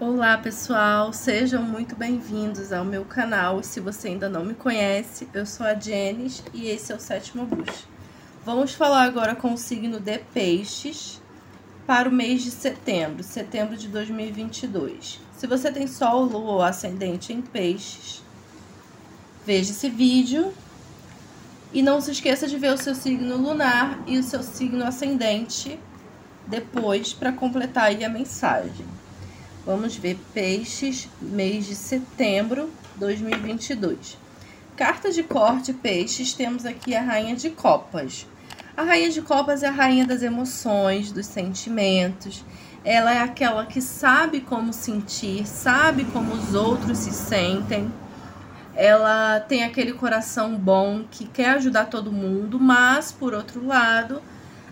Olá pessoal, sejam muito bem-vindos ao meu canal. Se você ainda não me conhece, eu sou a Jenis e esse é o sétimo bruxo. Vamos falar agora com o signo de peixes para o mês de setembro, setembro de 2022. Se você tem sol, lua ou ascendente em peixes, veja esse vídeo e não se esqueça de ver o seu signo lunar e o seu signo ascendente depois para completar aí a mensagem. Vamos ver peixes, mês de setembro 2022. Carta de corte peixes, temos aqui a rainha de copas. A rainha de copas é a rainha das emoções, dos sentimentos. Ela é aquela que sabe como sentir, sabe como os outros se sentem. Ela tem aquele coração bom que quer ajudar todo mundo, mas por outro lado,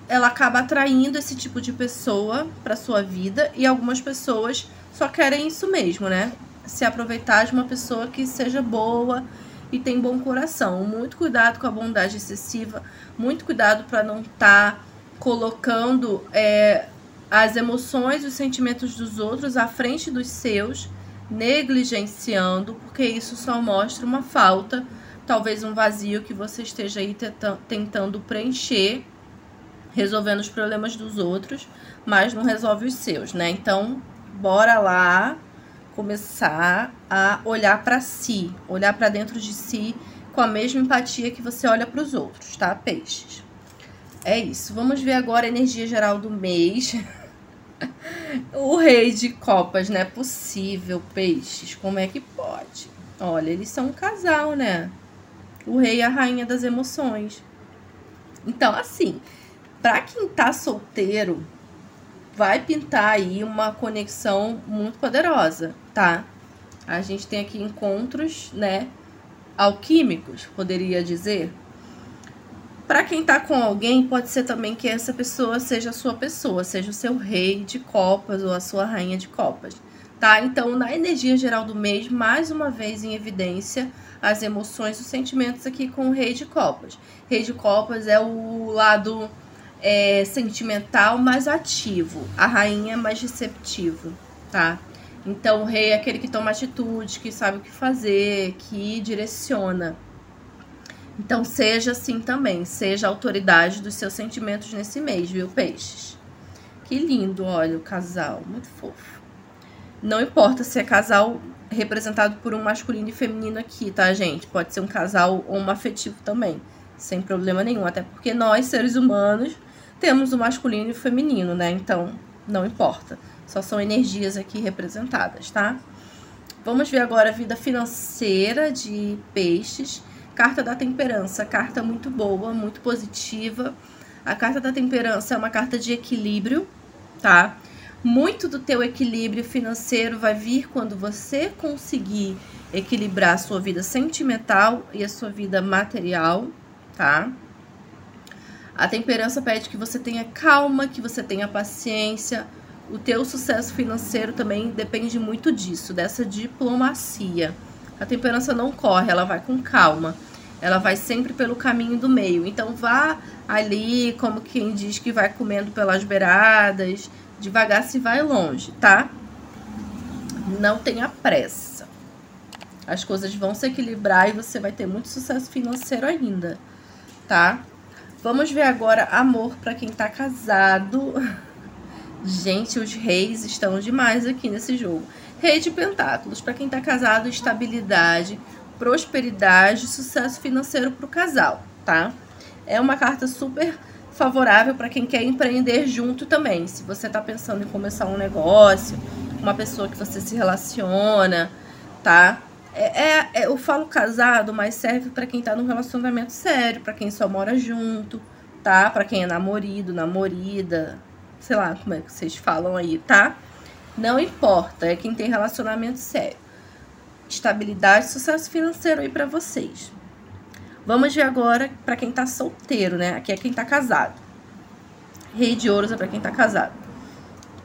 ela acaba atraindo esse tipo de pessoa para sua vida e algumas pessoas só querem isso mesmo, né? Se aproveitar de uma pessoa que seja boa e tem bom coração. Muito cuidado com a bondade excessiva, muito cuidado para não estar tá colocando é, as emoções e os sentimentos dos outros à frente dos seus, negligenciando, porque isso só mostra uma falta, talvez um vazio que você esteja aí tentando preencher, resolvendo os problemas dos outros, mas não resolve os seus, né? Então, bora lá começar a olhar para si, olhar para dentro de si com a mesma empatia que você olha para os outros, tá, peixes? É isso. Vamos ver agora a energia geral do mês. o rei de copas, não é possível, peixes. Como é que pode? Olha, eles são um casal, né? O rei e a rainha das emoções. Então, assim, para quem tá solteiro, vai pintar aí uma conexão muito poderosa, tá? A gente tem aqui encontros, né, alquímicos, poderia dizer. Para quem tá com alguém, pode ser também que essa pessoa seja a sua pessoa, seja o seu rei de copas ou a sua rainha de copas, tá? Então, na energia geral do mês, mais uma vez em evidência as emoções, os sentimentos aqui com o rei de copas. Rei de copas é o lado é, sentimental mais ativo, a rainha é mais receptivo, tá? Então o rei é aquele que toma atitude, que sabe o que fazer, que direciona. Então seja assim também, seja a autoridade dos seus sentimentos nesse mês, viu, peixes? Que lindo, olha o casal, muito fofo. Não importa se é casal representado por um masculino e feminino aqui, tá, gente? Pode ser um casal ou um afetivo também, sem problema nenhum. Até porque nós, seres humanos, temos o masculino e o feminino, né? Então, não importa. Só são energias aqui representadas, tá? Vamos ver agora a vida financeira de peixes. Carta da temperança, carta muito boa, muito positiva. A carta da temperança é uma carta de equilíbrio, tá? Muito do teu equilíbrio financeiro vai vir quando você conseguir equilibrar a sua vida sentimental e a sua vida material, tá? A temperança pede que você tenha calma, que você tenha paciência. O teu sucesso financeiro também depende muito disso, dessa diplomacia. A temperança não corre, ela vai com calma. Ela vai sempre pelo caminho do meio. Então vá ali, como quem diz que vai comendo pelas beiradas, devagar se vai longe, tá? Não tenha pressa. As coisas vão se equilibrar e você vai ter muito sucesso financeiro ainda, tá? Vamos ver agora amor para quem tá casado. Gente, os reis estão demais aqui nesse jogo. Rei de Pentáculos, para quem tá casado, estabilidade, prosperidade, sucesso financeiro pro casal, tá? É uma carta super favorável para quem quer empreender junto também. Se você tá pensando em começar um negócio, uma pessoa que você se relaciona, tá? É, é, é, eu falo casado, mas serve para quem tá num relacionamento sério, para quem só mora junto, tá? Para quem é namorido, namorida, sei lá como é que vocês falam aí, tá? Não importa, é quem tem relacionamento sério. Estabilidade, sucesso financeiro aí para vocês. Vamos ver agora para quem tá solteiro, né? Aqui é quem tá casado. Rei de ouros é para quem tá casado.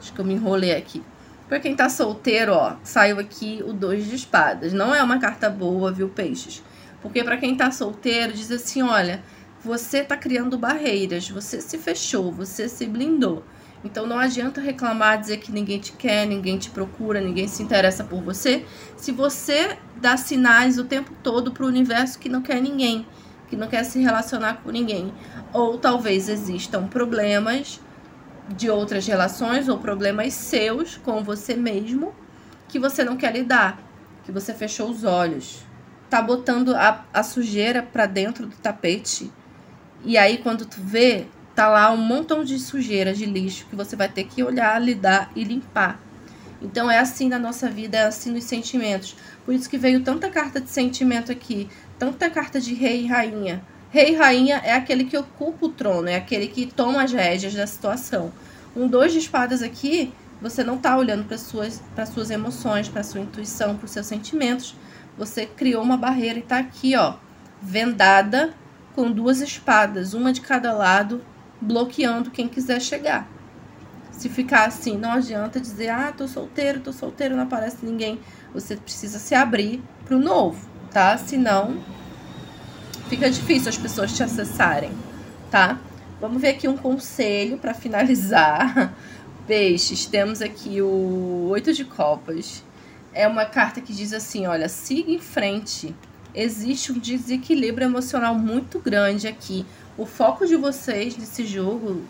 Acho que eu me enrolei aqui. Pra quem tá solteiro, ó, saiu aqui o dois de espadas. Não é uma carta boa, viu, peixes? Porque para quem tá solteiro, diz assim, olha, você tá criando barreiras, você se fechou, você se blindou. Então não adianta reclamar, dizer que ninguém te quer, ninguém te procura, ninguém se interessa por você, se você dá sinais o tempo todo para o universo que não quer ninguém, que não quer se relacionar com ninguém. Ou talvez existam problemas de outras relações ou problemas seus com você mesmo que você não quer lidar, que você fechou os olhos, tá botando a, a sujeira para dentro do tapete. E aí quando tu vê, tá lá um montão de sujeira, de lixo que você vai ter que olhar, lidar e limpar. Então é assim na nossa vida, é assim nos sentimentos. Por isso que veio tanta carta de sentimento aqui, tanta carta de rei e rainha. Rei e rainha é aquele que ocupa o trono, é aquele que toma as rédeas da situação. Um dois de espadas aqui, você não está olhando para suas para suas emoções, para sua intuição, para seus sentimentos. Você criou uma barreira e está aqui, ó, vendada com duas espadas, uma de cada lado, bloqueando quem quiser chegar. Se ficar assim, não adianta dizer, ah, tô solteiro, tô solteiro, não aparece ninguém. Você precisa se abrir pro novo, tá? Senão fica difícil as pessoas te acessarem, tá? Vamos ver aqui um conselho para finalizar. Peixes, temos aqui o oito de copas. É uma carta que diz assim, olha, siga em frente. Existe um desequilíbrio emocional muito grande aqui. O foco de vocês nesse jogo,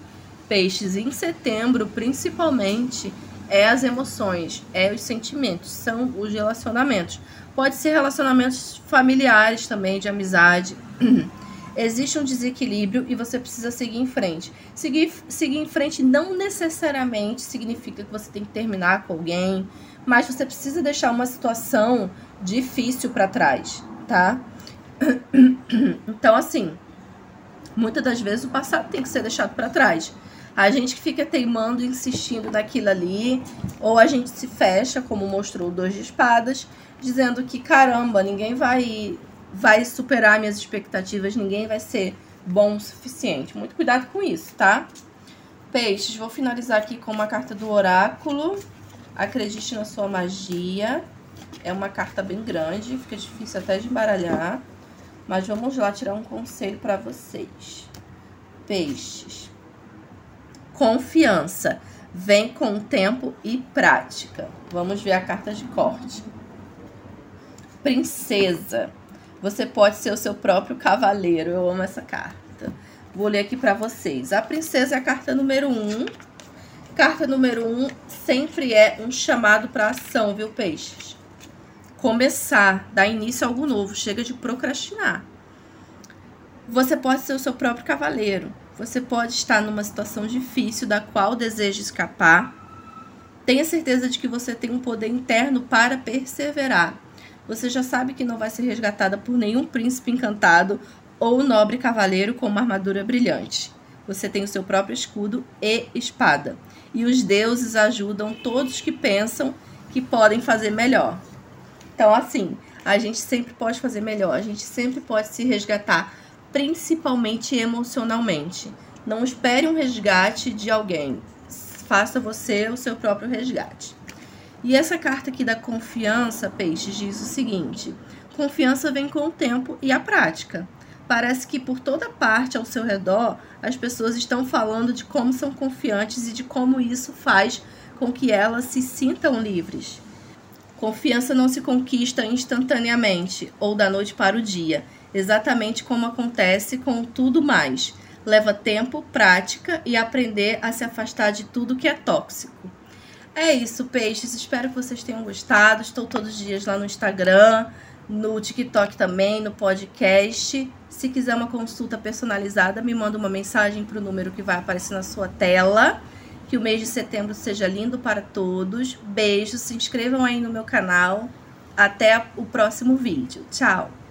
peixes, em setembro, principalmente, é as emoções, é os sentimentos, são os relacionamentos. Pode ser relacionamentos familiares também, de amizade. Existe um desequilíbrio e você precisa seguir em frente. Seguir, seguir em frente não necessariamente significa que você tem que terminar com alguém, mas você precisa deixar uma situação difícil para trás, tá? Então, assim, muitas das vezes o passado tem que ser deixado para trás. A gente que fica teimando, insistindo naquilo ali, ou a gente se fecha, como mostrou o Dois de Espadas, dizendo que caramba, ninguém vai vai superar minhas expectativas, ninguém vai ser bom o suficiente. Muito cuidado com isso, tá? Peixes, vou finalizar aqui com uma carta do oráculo. Acredite na sua magia. É uma carta bem grande, fica difícil até de embaralhar. Mas vamos lá tirar um conselho para vocês. Peixes. Confiança. Vem com tempo e prática. Vamos ver a carta de corte. Princesa. Você pode ser o seu próprio cavaleiro. Eu amo essa carta. Vou ler aqui para vocês. A princesa é a carta número 1. Um. Carta número 1 um sempre é um chamado para ação, viu, peixes? começar, dar início a algo novo, chega de procrastinar. Você pode ser o seu próprio cavaleiro. Você pode estar numa situação difícil da qual deseja escapar. Tenha certeza de que você tem um poder interno para perseverar. Você já sabe que não vai ser resgatada por nenhum príncipe encantado ou nobre cavaleiro com uma armadura brilhante. Você tem o seu próprio escudo e espada. E os deuses ajudam todos que pensam que podem fazer melhor. Então, assim, a gente sempre pode fazer melhor, a gente sempre pode se resgatar, principalmente emocionalmente. Não espere um resgate de alguém, faça você o seu próprio resgate. E essa carta aqui da confiança, Peixes, diz o seguinte: confiança vem com o tempo e a prática. Parece que por toda parte ao seu redor as pessoas estão falando de como são confiantes e de como isso faz com que elas se sintam livres. Confiança não se conquista instantaneamente ou da noite para o dia, exatamente como acontece com tudo mais. Leva tempo, prática e aprender a se afastar de tudo que é tóxico. É isso, peixes. Espero que vocês tenham gostado. Estou todos os dias lá no Instagram, no TikTok também, no podcast. Se quiser uma consulta personalizada, me manda uma mensagem para o número que vai aparecer na sua tela. Que o mês de setembro seja lindo para todos. Beijos, se inscrevam aí no meu canal. Até o próximo vídeo. Tchau!